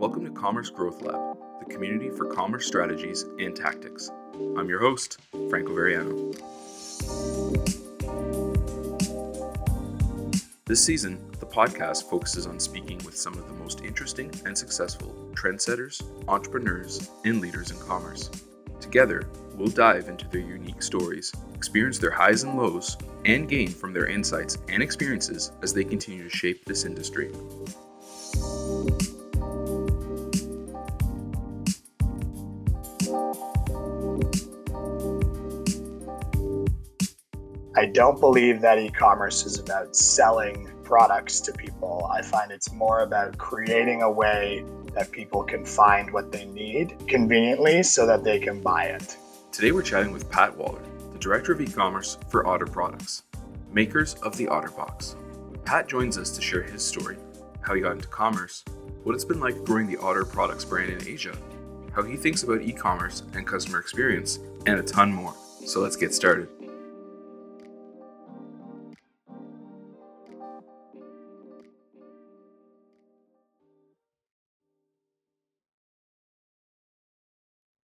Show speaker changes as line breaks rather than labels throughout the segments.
Welcome to Commerce Growth Lab, the community for commerce strategies and tactics. I'm your host, Franco Veriano. This season, the podcast focuses on speaking with some of the most interesting and successful trendsetters, entrepreneurs, and leaders in commerce. Together, we'll dive into their unique stories, experience their highs and lows, and gain from their insights and experiences as they continue to shape this industry.
I don't believe that e commerce is about selling products to people. I find it's more about creating a way that people can find what they need conveniently so that they can buy it.
Today we're chatting with Pat Waller, the Director of E-commerce for Otter Products, makers of the OtterBox. Pat joins us to share his story, how he got into commerce, what it's been like growing the Otter Products brand in Asia, how he thinks about e-commerce and customer experience, and a ton more. So let's get started.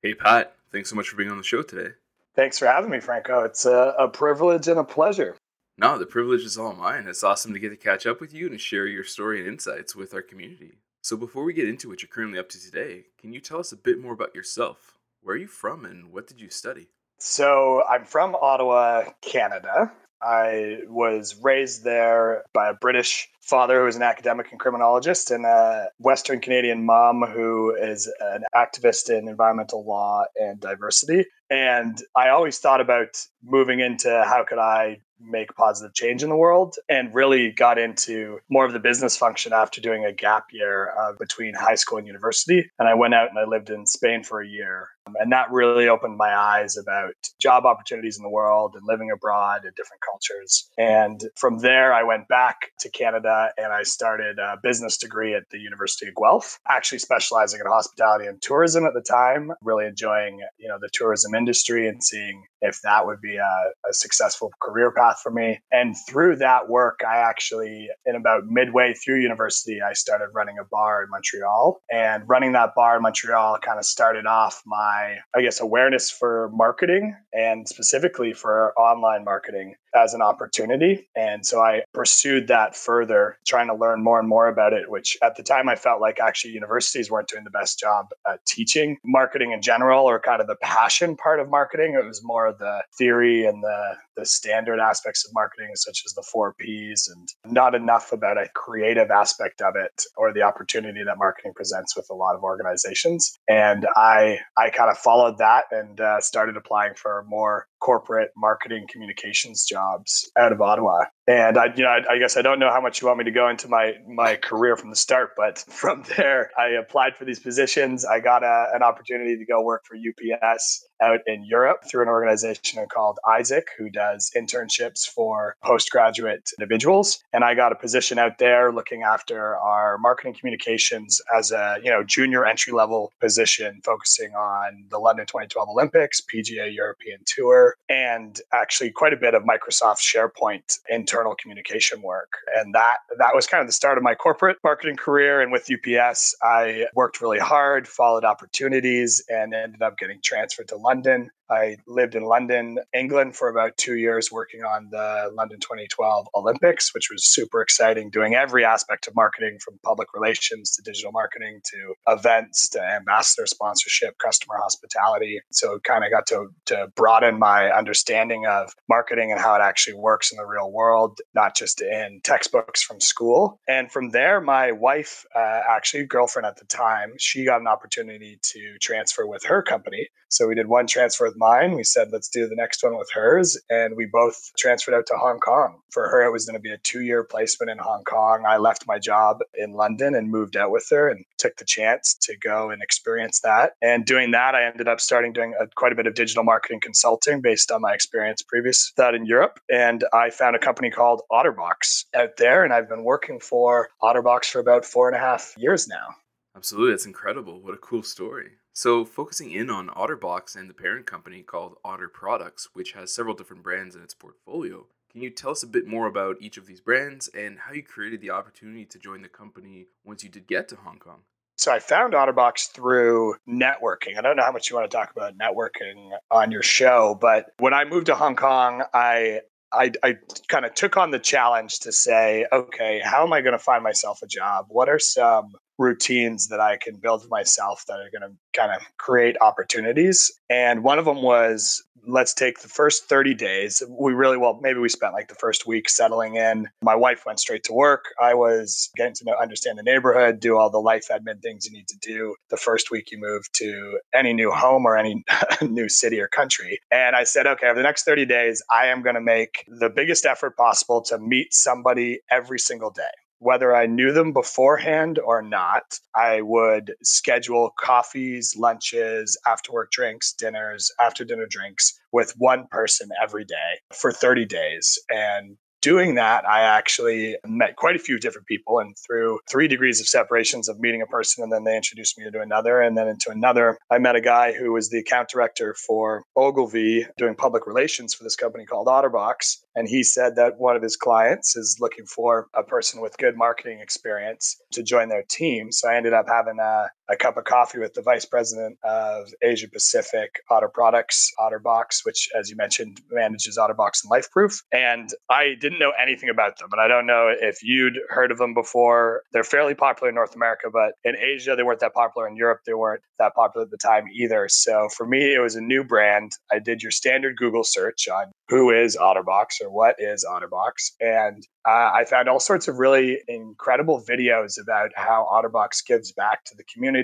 Hey, Pat, thanks so much for being on the show today.
Thanks for having me, Franco. It's a, a privilege and a pleasure.
No, the privilege is all mine. It's awesome to get to catch up with you and share your story and insights with our community. So, before we get into what you're currently up to today, can you tell us a bit more about yourself? Where are you from and what did you study?
So, I'm from Ottawa, Canada. I was raised there by a British father who is an academic and criminologist, and a Western Canadian mom who is an activist in environmental law and diversity. And I always thought about moving into how could I make positive change in the world and really got into more of the business function after doing a gap year uh, between high school and university. And I went out and I lived in Spain for a year. And that really opened my eyes about job opportunities in the world and living abroad in different cultures. And from there, I went back to Canada and I started a business degree at the University of Guelph, actually specializing in hospitality and tourism at the time, really enjoying, you know, the tourism industry and seeing if that would be a, a successful career path for me. And through that work, I actually, in about midway through university, I started running a bar in Montreal. And running that bar in Montreal kind of started off my, I guess, awareness for marketing and specifically for online marketing as an opportunity. And so I pursued that further, trying to learn more and more about it, which at the time I felt like actually universities weren't doing the best job at teaching marketing in general or kind of the passion part of marketing. It was more of the theory and the, the standard aspects of marketing, such as the four Ps, and not enough about a creative aspect of it or the opportunity that marketing presents with a lot of organizations. And I, I kind of followed that and uh, started applying for more corporate marketing communications jobs out of Ottawa. And I, you know, I, I, guess I don't know how much you want me to go into my my career from the start, but from there, I applied for these positions. I got a, an opportunity to go work for UPS out in Europe through an organization called AIESEC, who does internships for postgraduate individuals. And I got a position out there looking after our marketing communications as a you know junior entry level position, focusing on the London 2012 Olympics, PGA European Tour, and actually quite a bit of Microsoft SharePoint internal communication work. And that that was kind of the start of my corporate marketing career. And with UPS, I worked really hard, followed opportunities, and ended up getting transferred to London I lived in London, England for about two years working on the London 2012 Olympics, which was super exciting, doing every aspect of marketing from public relations to digital marketing to events to ambassador sponsorship, customer hospitality. So kind of got to, to broaden my understanding of marketing and how it actually works in the real world, not just in textbooks from school. And from there, my wife, uh, actually girlfriend at the time, she got an opportunity to transfer with her company. So we did one transfer mine. We said, let's do the next one with hers. And we both transferred out to Hong Kong. For her, it was going to be a two year placement in Hong Kong. I left my job in London and moved out with her and took the chance to go and experience that. And doing that, I ended up starting doing a, quite a bit of digital marketing consulting based on my experience previous that in Europe. And I found a company called Otterbox out there. And I've been working for Otterbox for about four and a half years now.
Absolutely. That's incredible. What a cool story. So, focusing in on Otterbox and the parent company called Otter Products, which has several different brands in its portfolio, can you tell us a bit more about each of these brands and how you created the opportunity to join the company once you did get to Hong Kong?
So I found OtterBox through networking. I don't know how much you want to talk about networking on your show, but when I moved to Hong Kong, I I, I kind of took on the challenge to say, okay, how am I going to find myself a job? What are some routines that I can build for myself that are going to kind of create opportunities. And one of them was let's take the first 30 days. We really, well, maybe we spent like the first week settling in. My wife went straight to work. I was getting to know, understand the neighborhood, do all the life admin things you need to do the first week you move to any new home or any new city or country. And I said, okay, over the next 30 days, I am going to make the biggest effort possible to meet somebody every single day whether I knew them beforehand or not, I would schedule coffees, lunches, after work drinks, dinners, after dinner drinks with one person every day for 30 days. And doing that, I actually met quite a few different people. And through three degrees of separations of meeting a person, and then they introduced me to another, and then into another, I met a guy who was the account director for Ogilvy doing public relations for this company called Otterbox. And he said that one of his clients is looking for a person with good marketing experience to join their team. So I ended up having a, a cup of coffee with the vice president of Asia Pacific Otter Products, Otterbox, which, as you mentioned, manages Otterbox and LifeProof. And I didn't didn't know anything about them. And I don't know if you'd heard of them before. They're fairly popular in North America, but in Asia, they weren't that popular. In Europe, they weren't that popular at the time either. So for me, it was a new brand. I did your standard Google search on who is Otterbox or what is Otterbox. And uh, I found all sorts of really incredible videos about how Otterbox gives back to the community,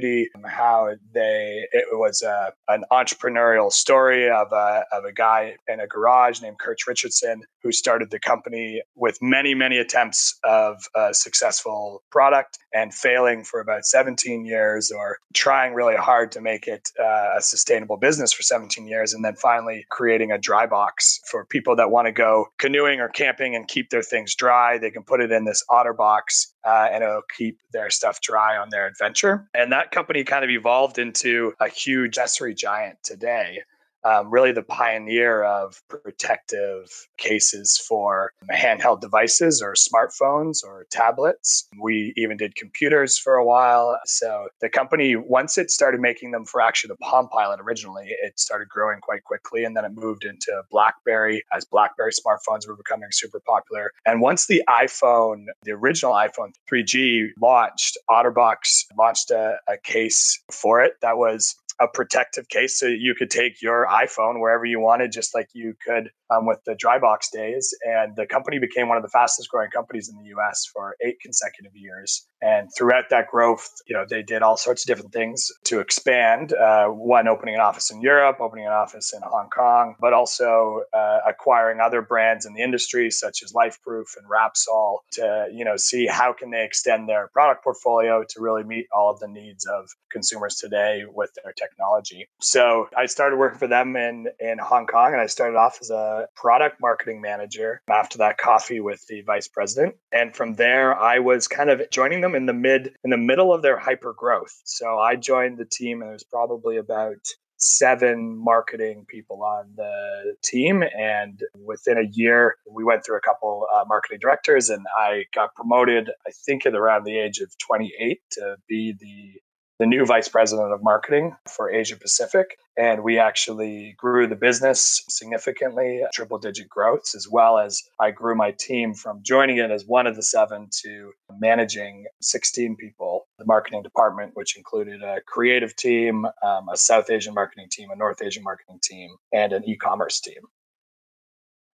how they it was a, an entrepreneurial story of a, of a guy in a garage named Curt Richardson who started the company with many, many attempts of a successful product and failing for about 17 years or trying really hard to make it uh, a sustainable business for 17 years and then finally creating a dry box for people that want to go canoeing or camping and keep their things dry. They can put it in this otter box uh, and it'll keep their stuff dry on their adventure. And that company kind of evolved into a huge accessory giant today um, really the pioneer of protective cases for handheld devices or smartphones or tablets. We even did computers for a while. So the company, once it started making them for actually the Palm Pilot originally, it started growing quite quickly. And then it moved into Blackberry as Blackberry smartphones were becoming super popular. And once the iPhone, the original iPhone 3G launched, Otterbox launched a, a case for it that was a protective case so you could take your iPhone wherever you wanted, just like you could um, with the dry box days. And the company became one of the fastest growing companies in the US for eight consecutive years. And throughout that growth, you know, they did all sorts of different things to expand. Uh, one, opening an office in Europe, opening an office in Hong Kong, but also uh, acquiring other brands in the industry, such as LifeProof and Rapsol, to you know see how can they extend their product portfolio to really meet all of the needs of consumers today with their technology. So I started working for them in in Hong Kong, and I started off as a product marketing manager. After that, coffee with the vice president. And from there, I was kind of joining them in the mid, in the middle of their hyper growth. So I joined the team, and there was probably about seven marketing people on the team. And within a year, we went through a couple uh, marketing directors, and I got promoted, I think, at around the age of 28 to be the the new vice president of marketing for Asia Pacific. And we actually grew the business significantly, triple digit growths, as well as I grew my team from joining it as one of the seven to managing 16 people, the marketing department, which included a creative team, um, a South Asian marketing team, a North Asian marketing team, and an e commerce team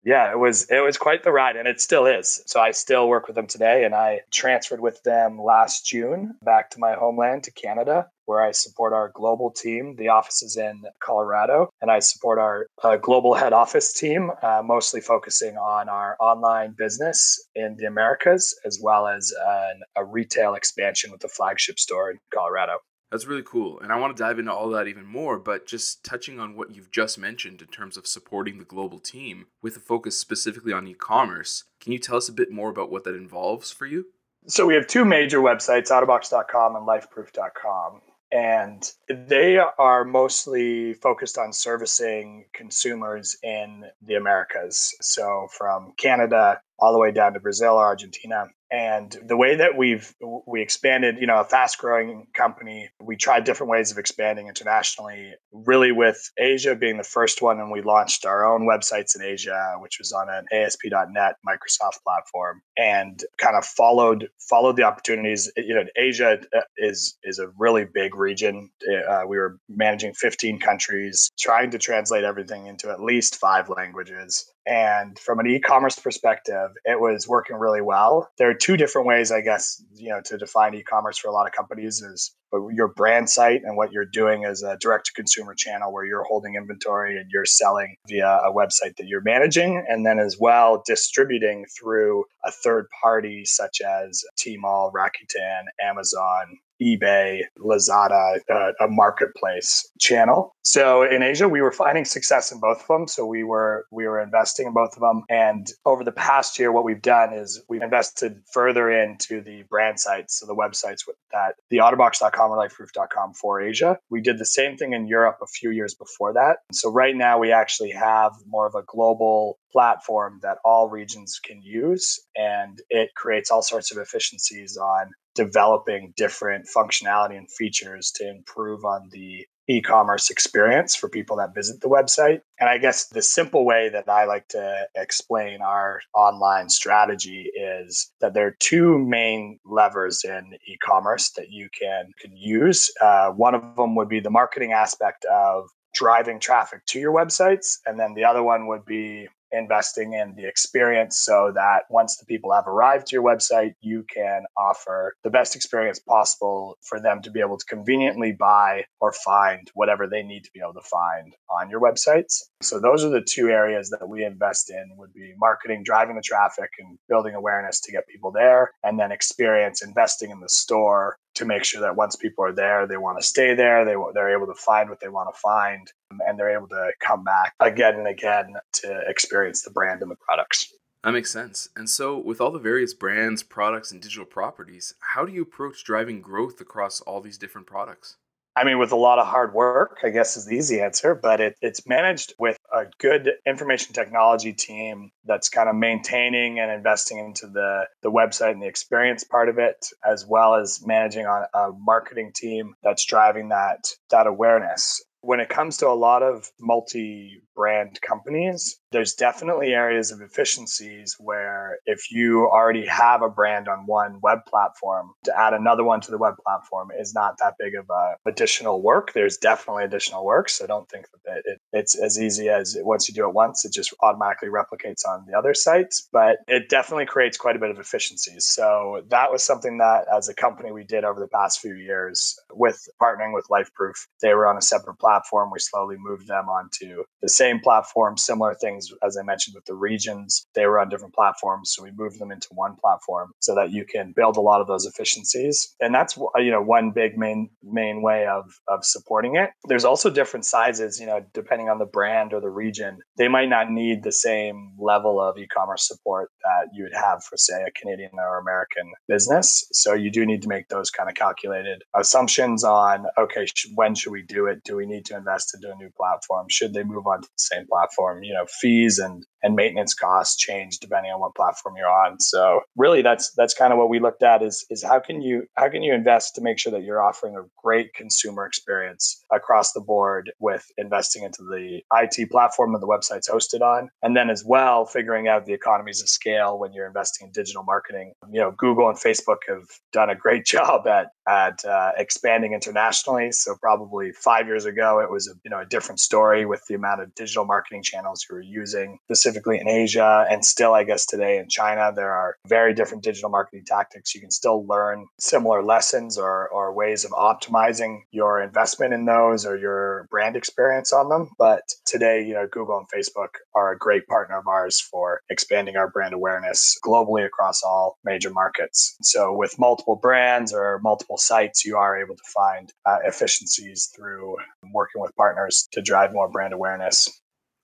yeah, it was it was quite the ride, and it still is. So I still work with them today, and I transferred with them last June back to my homeland to Canada, where I support our global team. The office is in Colorado, and I support our uh, global head office team, uh, mostly focusing on our online business in the Americas, as well as uh, a retail expansion with the flagship store in Colorado.
That's really cool. And I want to dive into all that even more, but just touching on what you've just mentioned in terms of supporting the global team with a focus specifically on e commerce, can you tell us a bit more about what that involves for you?
So we have two major websites, otterbox.com and lifeproof.com. And they are mostly focused on servicing consumers in the Americas. So from Canada all the way down to Brazil or Argentina. And the way that we've we expanded, you know, a fast growing company, we tried different ways of expanding internationally. Really, with Asia being the first one, and we launched our own websites in Asia, which was on an ASP.NET Microsoft platform, and kind of followed followed the opportunities. You know, Asia uh, is is a really big region. Uh, we were managing 15 countries, trying to translate everything into at least five languages. And from an e-commerce perspective, it was working really well. There are two different ways, I guess, you know, to define e-commerce for a lot of companies is your brand site and what you're doing as a direct to consumer channel where you're holding inventory and you're selling via a website that you're managing and then as well distributing through a third party such as Tmall, Rakuten, Amazon, eBay, Lazada, uh, a marketplace channel. So in Asia, we were finding success in both of them. So we were we were investing in both of them. And over the past year, what we've done is we've invested further into the brand sites, so the websites that the Otterbox.com or LifeProof.com for Asia. We did the same thing in Europe a few years before that. So right now, we actually have more of a global platform that all regions can use, and it creates all sorts of efficiencies on developing different functionality and features to improve on the e-commerce experience for people that visit the website. And I guess the simple way that I like to explain our online strategy is that there are two main levers in e-commerce that you can can use. Uh, one of them would be the marketing aspect of driving traffic to your websites, and then the other one would be investing in the experience so that once the people have arrived to your website, you can offer the best experience possible for them to be able to conveniently buy or find whatever they need to be able to find on your websites. So those are the two areas that we invest in would be marketing, driving the traffic and building awareness to get people there and then experience investing in the store to make sure that once people are there, they want to stay there. They they're able to find what they want to find, and they're able to come back again and again to experience the brand and the products.
That makes sense. And so, with all the various brands, products, and digital properties, how do you approach driving growth across all these different products?
I mean, with a lot of hard work, I guess is the easy answer, but it, it's managed with a good information technology team that's kind of maintaining and investing into the, the website and the experience part of it, as well as managing on a marketing team that's driving that, that awareness. When it comes to a lot of multi brand companies, there's definitely areas of efficiencies where if you already have a brand on one web platform, to add another one to the web platform is not that big of a additional work. There's definitely additional work. So don't think that it, it's as easy as once you do it once, it just automatically replicates on the other sites. But it definitely creates quite a bit of efficiencies. So that was something that as a company we did over the past few years with partnering with LifeProof. They were on a separate platform. We slowly moved them onto the same platform, similar things as I mentioned with the regions. They were on different platforms, so we moved them into one platform so that you can build a lot of those efficiencies. And that's you know one big main main way of of supporting it. There's also different sizes, you know, depending on the brand or the region. They might not need the same level of e-commerce support that you would have for say a Canadian or American business. So you do need to make those kind of calculated assumptions on okay, when should we do it? Do we need to invest into a new platform? Should they move on to the same platform. You know, fees and and maintenance costs change depending on what platform you're on. So really that's that's kind of what we looked at is is how can you how can you invest to make sure that you're offering a great consumer experience across the board with investing into the IT platform that the website's hosted on. And then as well figuring out the economies of scale when you're investing in digital marketing. You know, Google and Facebook have done a great job at at uh, expanding internationally. So probably five years ago, it was a you know a different story with the amount of digital marketing channels you were using, specifically in Asia, and still I guess today in China. There are very different digital marketing tactics. You can still learn similar lessons or or ways of optimizing your investment in those or your brand experience on them. But today, you know, Google and Facebook are a great partner of ours for expanding our brand awareness globally across all major markets. So with multiple brands or multiple sites, you are able to find uh, efficiencies through working with partners to drive more brand awareness.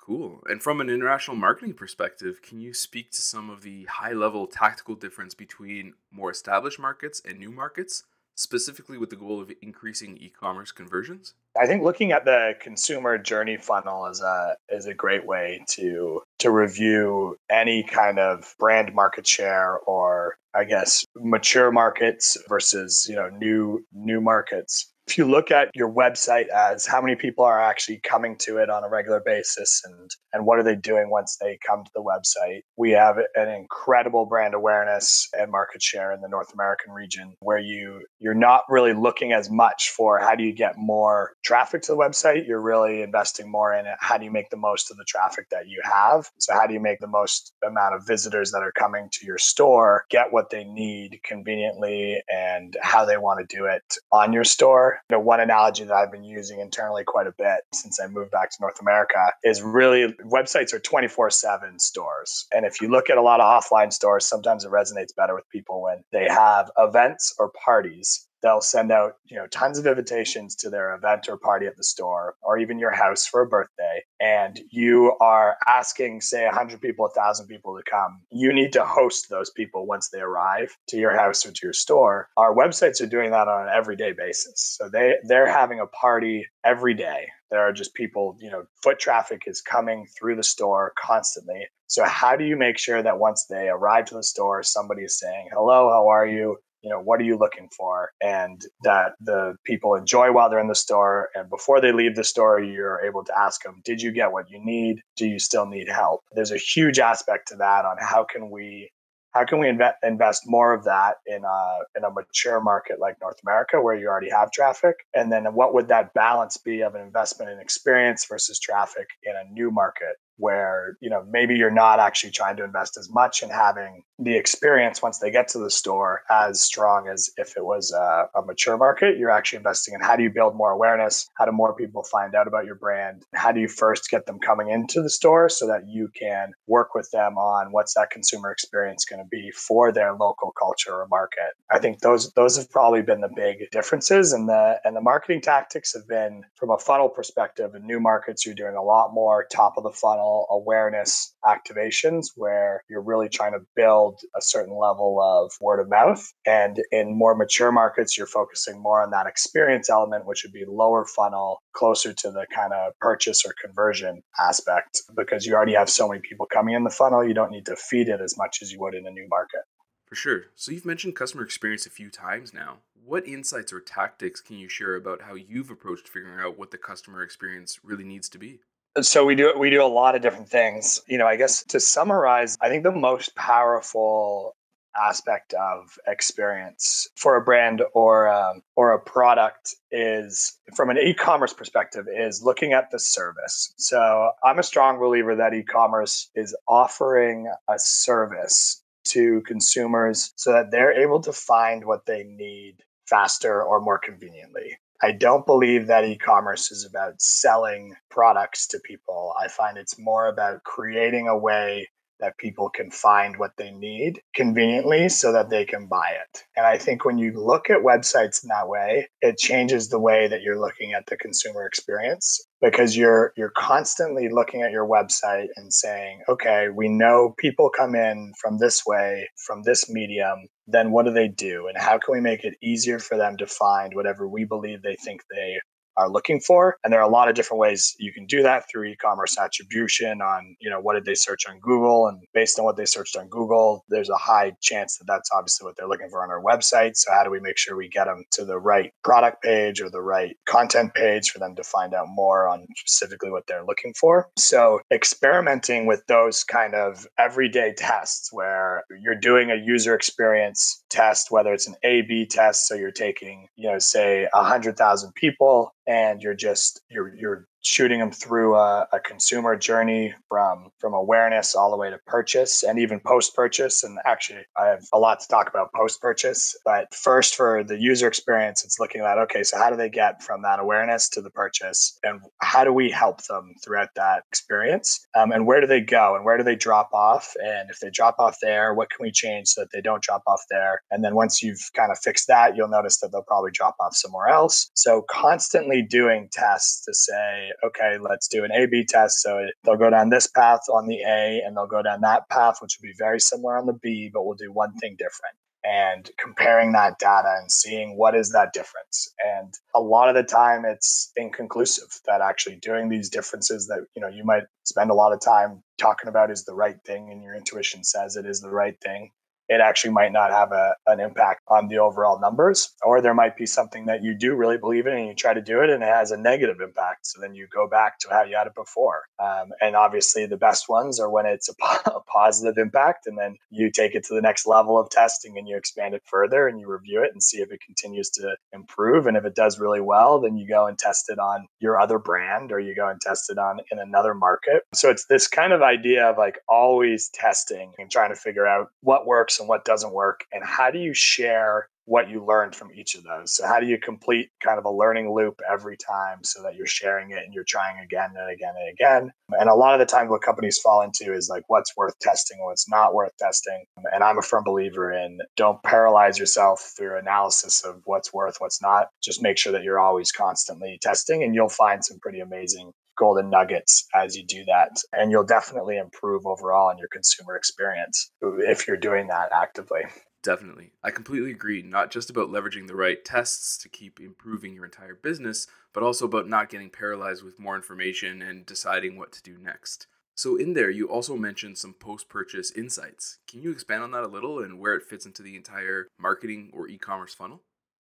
Cool. And from an international marketing perspective, can you speak to some of the high level tactical difference between more established markets and new markets? specifically with the goal of increasing e commerce conversions?
I think looking at the consumer journey funnel is a is a great way to to review any kind of brand market share or I guess mature markets versus you know new new markets if you look at your website as how many people are actually coming to it on a regular basis and and what are they doing once they come to the website? We have an incredible brand awareness and market share in the north american region where you you're not really looking as much for how do you get more traffic to the website? You're really investing more in it. How do you make the most of the traffic that you have? So how do you make the most amount of visitors that are coming to your store get what they need conveniently and how they want to do it on your store you know, one analogy that I've been using internally quite a bit since I moved back to North America is really websites are 24 7 stores. And if you look at a lot of offline stores, sometimes it resonates better with people when they have events or parties they'll send out you know tons of invitations to their event or party at the store or even your house for a birthday. And you are asking say 100 people 1000 people to come. You need to host those people once they arrive to your house or to your store. Our websites are doing that on an everyday basis. So they they're having a party every day. There are just people you know foot traffic is coming through the store constantly. So how do you make sure that once they arrive to the store somebody is saying hello how are you you know what are you looking for? And that the people enjoy while they're in the store and before they leave the store you're able to ask them did you get what you need? Do you still need help? There's a huge aspect to that on how can we how can we inve- invest more of that in a in a mature market like North America where you already have traffic? And then what would that balance be of an investment in experience versus traffic in a new market where you know maybe you're not actually trying to invest as much in having the experience once they get to the store as strong as if it was a, a, mature market. You're actually investing in how do you build more awareness? How do more people find out about your brand? How do you first get them coming into the store so that you can work with them on what's that consumer experience going to be for their local culture or market? I think those those have probably been the big differences and the and the marketing tactics have been from a funnel perspective in new markets you're doing a lot more top of the funnel awareness activations where you're really trying to build a certain level of word of mouth. And in more mature markets, you're focusing more on that experience element, which would be lower funnel, closer to the kind of purchase or conversion aspect, because you already have so many people coming in the funnel. You don't need to feed it as much as you would in a new market.
For sure. So you've mentioned customer experience a few times now. What insights or tactics can you share about how you've approached figuring out what the customer experience really needs to be?
So we do we do a lot of different things. You know, I guess to summarize, I think the most powerful aspect of experience for a brand or um, or a product is from an e-commerce perspective is looking at the service. So I'm a strong believer that e-commerce is offering a service to consumers so that they're able to find what they need faster or more conveniently. I don't believe that e commerce is about selling products to people. I find it's more about creating a way that people can find what they need conveniently so that they can buy it. And I think when you look at websites in that way, it changes the way that you're looking at the consumer experience because you're you're constantly looking at your website and saying, okay, we know people come in from this way, from this medium, then what do they do? And how can we make it easier for them to find whatever we believe they think they are looking for. And there are a lot of different ways you can do that through e-commerce attribution on, you know, what did they search on Google? And based on what they searched on Google, there's a high chance that that's obviously what they're looking for on our website. So how do we make sure we get them to the right product page or the right content page for them to find out more on specifically what they're looking for? So experimenting with those kind of everyday tests where you're doing a user experience test, whether it's an A/B test, so you're taking, you know, say a hundred thousand people and you're just you're you're shooting them through a, a, consumer journey from from awareness all the way to purchase and even post purchase and actually i have a lot to talk about post purchase but first for the user experience it's looking at okay so how do they get from that awareness to the purchase? And how do we help them throughout that experience? Um, and where do they go? And where do they drop off? And if they drop off there what can we change so that they don't drop off there? And then once you've kind of fixed that you'll notice that they'll probably drop off somewhere else. So constantly doing tests to say okay, let's do an A B test. So they'll go down this path on the A and they'll go down that path, which will be very similar on the B, but we'll do one thing different. and comparing that data and seeing what is that difference. And a lot of the time it's inconclusive that actually doing these differences that, you know, you might spend a lot of time talking about is the right thing and your intuition says it is the right thing it actually might not have a, an impact on the overall numbers. Or there might be something that you do really believe in and you try to do it and it has a negative impact. So then you go back to how you had it before. Um, and obviously, the best ones are when it's a, a positive impact and then you take it to the next level of testing and you expand it further and you review it and see if it continues to improve. And if it does really well, then you go and test it on your other brand or you go and test it on in another market. So it's this kind of idea of like always testing and trying to figure out what works and what doesn't work and how do you share what you learned from each of those? So how do you complete kind of a learning loop every time so that you're sharing it and you're trying again and again and again? And a lot of the time what companies fall into is like what's worth testing what's not worth testing. And i'm a firm believer in don't paralyze yourself through analysis of what's worth what's not. Just make sure that you're always constantly testing and you'll find some pretty amazing golden nuggets as you do that. And you'll definitely improve overall in your consumer experience if you're doing that actively.
Definitely. I completely agree. Not just about leveraging the right tests to keep improving your entire business, but also about not getting paralyzed with more information and deciding what to do next. So, in there, you also mentioned some post purchase insights. Can you expand on that a little and where it fits into the entire marketing or e commerce funnel?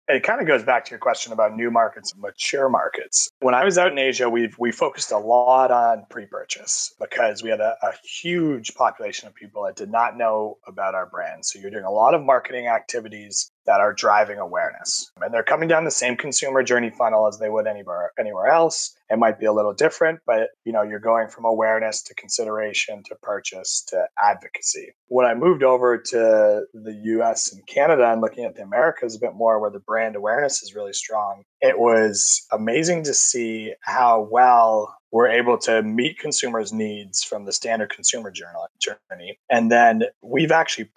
It kind of goes back to your question about new markets and mature markets. When I was out in Asia, we we focused a lot on pre-purchase because we had a, a, huge population of people that did not know about our brand. So you're doing a lot of marketing activities that are driving awareness. And they're coming down the same consumer journey funnel as they would anywhere anywhere else. It might be a little different, but you know, you're going from awareness to consideration to purchase to advocacy. When I moved over to the US and Canada and looking at the Americas a bit more where the brand awareness is really strong, it was amazing to see how well we're able to meet consumers' needs from the standard consumer journal journey. And then we've actually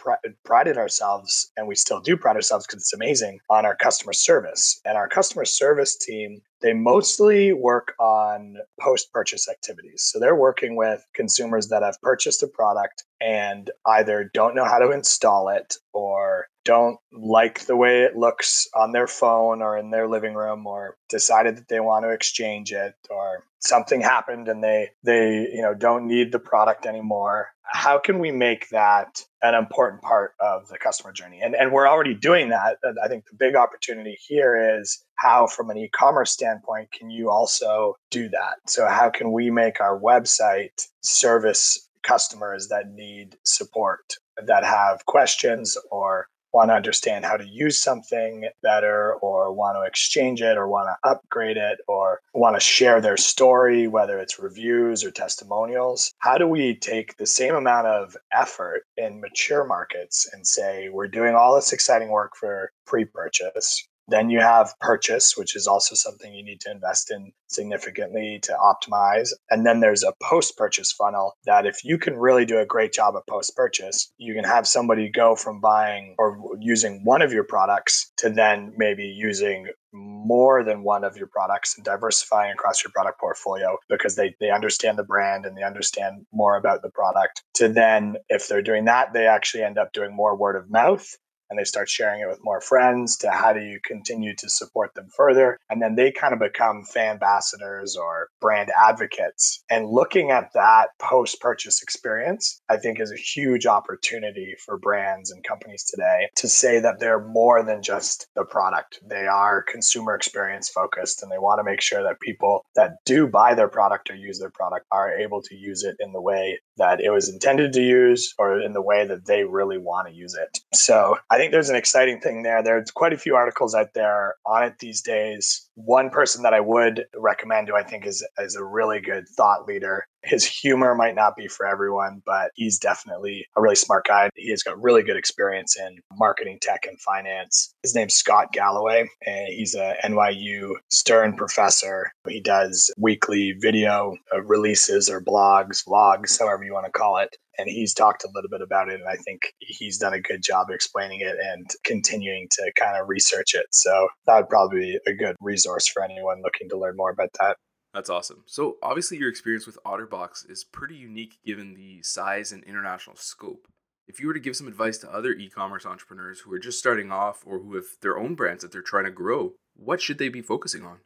prided ourselves, and we still do pride ourselves because it's amazing, on our customer service. And our customer service team they mostly work on post purchase activities. So they're working with consumers that have purchased a product and either don't know how to install it or don't like the way it looks on their phone or in their living room or decided that they want to exchange it or something happened and they they you know don't need the product anymore how can we make that an important part of the customer journey? And, and we're already doing that. I think the big opportunity here is how, from an e commerce standpoint, can you also do that? So, how can we make our website service customers that need support, that have questions or want to understand how to use something better or want to exchange it or want to upgrade it or want to share their story, whether it's reviews or testimonials. How do we take the same amount of effort in mature markets and say, we're doing all this exciting work for pre purchase? Then you have purchase, which is also something you need to invest in significantly to optimize. And then there's a post purchase funnel that if you can really do a great job of post purchase, you can have somebody go from buying or using one of your products to then maybe using more than one of your products and diversifying across your product portfolio because they, they understand the brand and they understand more about the product. To then, if they're doing that, they actually end up doing more word of mouth and they start sharing it with more friends to how do you continue to support them further. And then they kind of become fan ambassadors or brand advocates. And looking at that post purchase experience i think is a huge opportunity for brands and companies today to say that they're more than just the product. They are consumer experience focused and they want to make sure that people that do buy their product or use their product are able to use it in the way that it was intended to use or in the way that they really want to use it. So i think there's an exciting thing there. There's quite a few articles out there on it these days. One person that I would recommend who I think is, is a really good thought leader. His humor might not be for everyone, but he's definitely a really smart guy. He has got really good experience in marketing, tech, and finance. His name's Scott Galloway, and he's a NYU Stern professor. He does weekly video uh, releases or blogs, vlogs, however you want to call it and he's talked a little bit about it and i think he's done a good job explaining it and continuing to kind of research it so that would probably be a good resource for anyone looking to learn more about that
that's awesome. So, obviously, your experience with Otterbox is pretty unique given the size and international scope. If you were to give some advice to other e commerce entrepreneurs who are just starting off or who have their own brands that they're trying to grow, what should they be focusing on?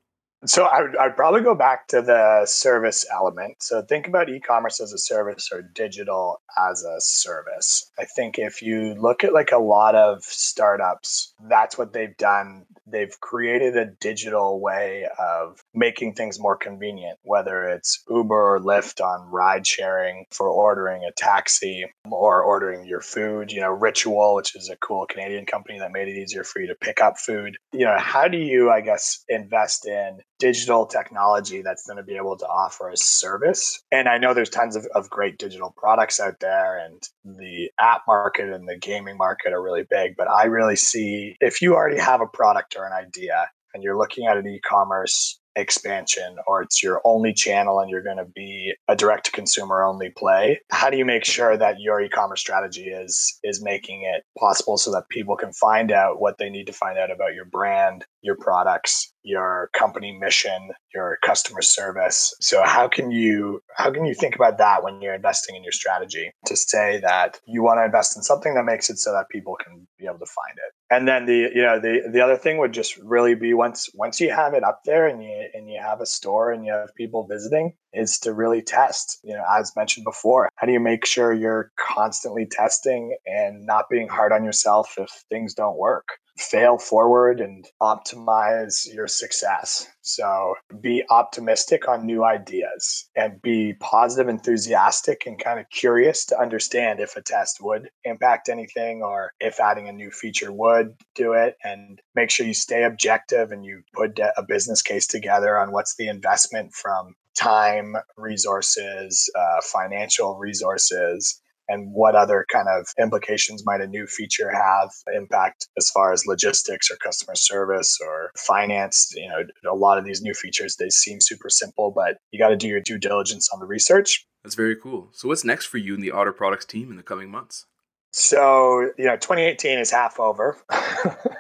So I would, I'd probably go back to the service element. So think about e-commerce as a service or digital as a service. I think if you look at like a lot of startups, that's what they've done. They've created a digital way of making things more convenient, whether it's Uber or Lyft on ride sharing for ordering a taxi or ordering your food, you know, Ritual, which is a cool Canadian company that made it easier for you to pick up food. You know, how do you, I guess, invest in digital technology that's going to be able to offer a service. And I know there's tons of, of great digital products out there, and the app market and the gaming market are really big. But I really see if you already have a product or an idea and you're looking at an e commerce expansion or it's your only channel and you're going to be a direct to consumer only play how do you make sure that your e-commerce strategy is is making it possible so that people can find out what they need to find out about your brand your products your company mission your customer service. So how can you how can you think about that when you're investing in your strategy to say that you want to invest in something that makes it so that people can be able to find it? And then the you know the the other thing would just really be once once you have it up there and you and you have a store and you have people visiting is to really test. You know as mentioned before how do you make sure you're constantly testing and not being hard on yourself if things don't work fail forward and optimize your success. So be optimistic on new ideas and be positive, enthusiastic, and kind of curious to understand if a test would impact anything or if adding a new feature would do it. And make sure you stay objective and you put a business case together on what's the investment from time, resources, uh, financial resources, and what other kind of implications might a new feature have impact as far as logistics or customer service or finance? You know a lot of these new features they seem super simple but you got to do your due diligence on the research.
That's very cool. So what's next for you and the otter products team in the coming months?
So you know 2018 is half over.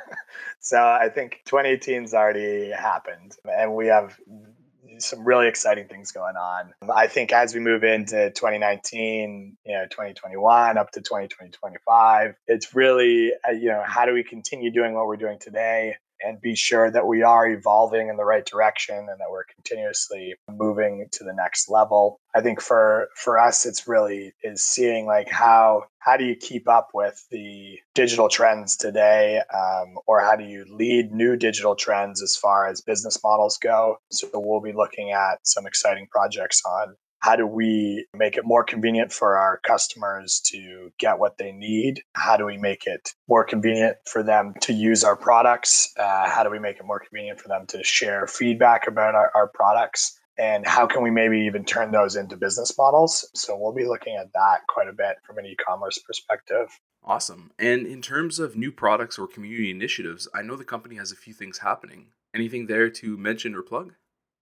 So i think 2018's already happened and we have some really exciting things going on. I think as we move into 2019, you know, 2021 up to 2025, it's really, uh, you know, how do we continue doing what we're doing today? And be sure that we are evolving in the right direction and that we're continuously moving to the next level. I think for for us it's really is seeing like how how do you keep up with the digital trends today um, or how do you lead new digital trends as far as business models go so we'll be looking at some exciting projects on how do we make it more convenient for our customers to get what they need? How do we make it more convenient for them to use our products? Uh, how do we make it more convenient for them to share feedback about our, our products? And how can we maybe even turn those into business models? So we'll be looking at that quite a bit from an e commerce perspective.
Awesome. And in terms of new products or community initiatives, I know the company has a few things happening. Anything there to mention or plug?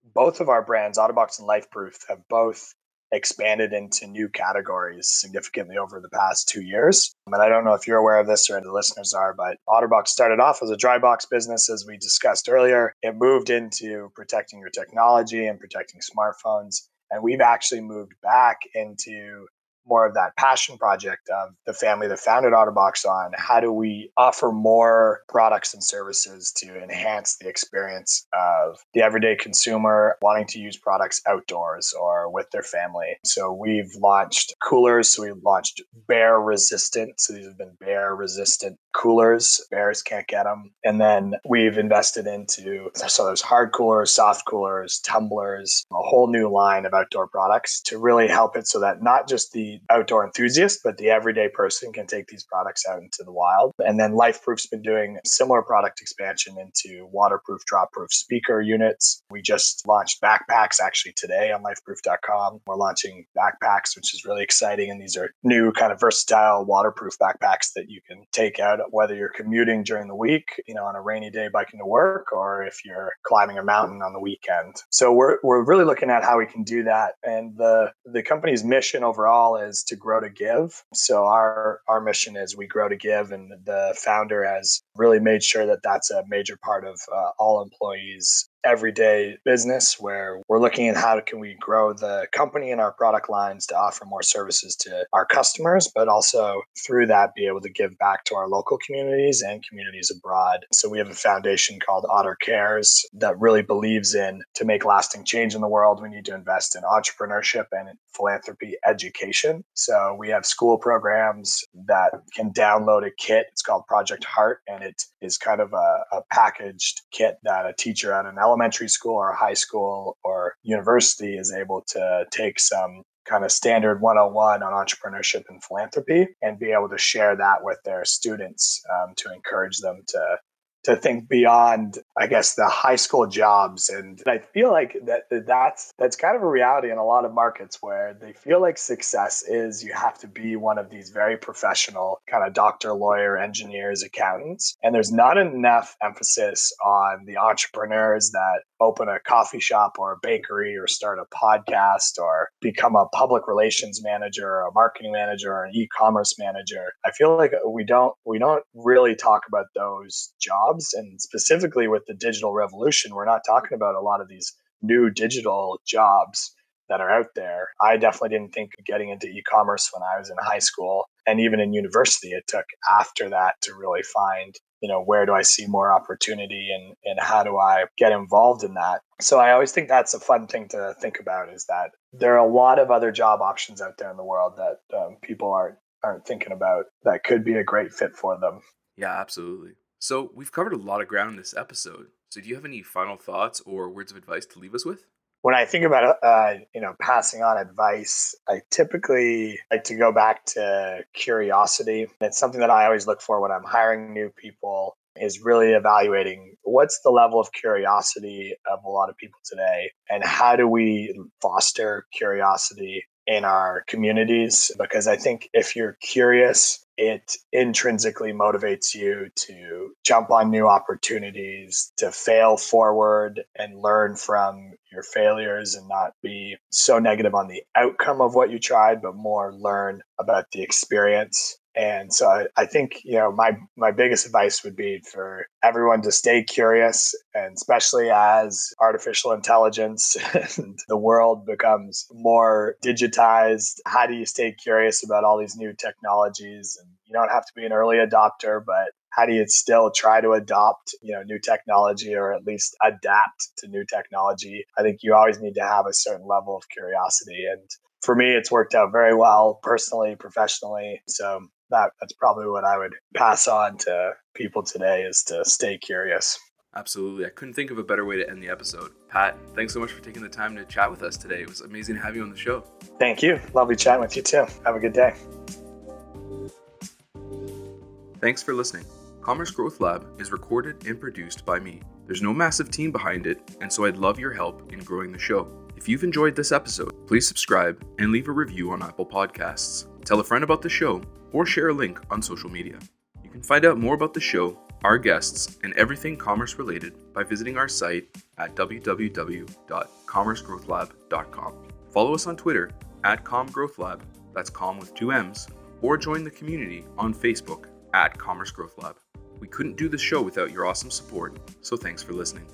Both of our brands, Otterbox and Lifeproof, have both expanded into new categories significantly over the past two years. And I don't know if you're aware of this or the listeners are, but Otterbox started off as a dry box business, as we discussed earlier. It moved into protecting your technology and protecting smartphones. And we've actually moved back into more of that passion project of the family that founded Otterbox on how do we offer more products and services to enhance the experience of the everyday consumer wanting to use products outdoors or with their family. So we've launched coolers. So we've launched bear resistant. So these have been bear resistant coolers. Bears can't get them. And then we've invested into so there's hard coolers, soft coolers, tumblers, a whole new line of outdoor products to really help it so that not just the outdoor enthusiast, but the everyday person can take these products out into the wild. And then Lifeproof's been doing similar product expansion into waterproof, dropproof speaker units. We just launched backpacks actually today on lifeproof.com. We're launching backpacks, which is really exciting. And these are new kind of versatile waterproof backpacks that you can take out whether you're commuting during the week, you know, on a rainy day biking to work, or if you're climbing a mountain on the weekend. So we're, we're really looking at how we can do that. And the, the company's mission overall is to grow to give. So our, our mission is we grow to give. And the founder has really made sure that that's a major part of uh, all employees everyday business where we're looking at how can we grow the company and our product lines to offer more services to our customers, but also through that be able to give back to our local communities and communities abroad. So we have a foundation called Otter Cares that really believes in to make lasting change in the world, we need to invest in entrepreneurship and philanthropy education. So we have school programs that can download a kit. It's called Project Heart, and it is kind of a, a packaged kit that a teacher at an elementary school or high school or university is able to take some kind of standard 101 on entrepreneurship and philanthropy and be able to share that with their students um, to encourage them to to think beyond i guess the high school jobs. And i feel like that that's that's kind of a reality in a lot of markets where they feel like success is you have to be one of these very professional kind of doctor lawyer engineers accountants. And there's not enough emphasis on the entrepreneurs that open a coffee shop or a bakery or start a podcast or become a public relations manager or a marketing manager or an e-commerce manager. I feel like we don't we don't really talk about those jobs and specifically with the digital revolution we're not talking about a lot of these new digital jobs that are out there. I definitely didn't think of getting into e-commerce when I was in high school and even in university. It took after that to really find you know where do i see more opportunity and and how do i get involved in that. So i always think that's a fun thing to think about is that there are a lot of other job options out there in the world that um, people aren't aren't thinking about that could be a great fit for them.
Yeah absolutely so we've covered a lot of ground in this episode so do you have any final thoughts or words of advice to leave us with
when I think about uh, you know passing on advice, I typically like to go back to curiosity. It's something that I always look for when I'm hiring new people. Is really evaluating what's the level of curiosity of a lot of people today, and how do we foster curiosity in our communities? Because I think if you're curious it intrinsically motivates you to jump on new opportunities, to fail forward and learn from your failures and not be so negative on the outcome of what you tried, but more learn about the experience and so I, I, think, you know, my, my biggest advice would be for everyone to stay curious, and especially as artificial intelligence and the world becomes more digitized, how do you stay curious about all these new technologies? And you don't have to be an early adopter, but how do you still try to adopt, you know, new technology or at least adapt to new technology? I think you always need to have a certain level of curiosity. And for me, it's worked out very well personally, professionally. So that that's probably what I would pass on to people today is to stay curious.
Absolutely. I couldn't think of a better way to end the episode. Pat, thanks so much for taking the time to chat with us today. It was amazing to have you on the show.
Thank you. Lovely chatting with you too. Have a good day.
Thanks for listening. Commerce Growth Lab is recorded and produced by me. There's no massive team behind it, and so I'd love your help in growing the show. If you've enjoyed this episode, please subscribe and leave a review on Apple Podcasts. Tell a friend about the show or share a link on social media. You can find out more about the show, our guests, and everything commerce related by visiting our site at www.commercegrowthlab.com. Follow us on Twitter at commgrowthlab, that's com with two M's, or join the community on Facebook at Commerce Growth Lab. We couldn't do this show without your awesome support, so thanks for listening.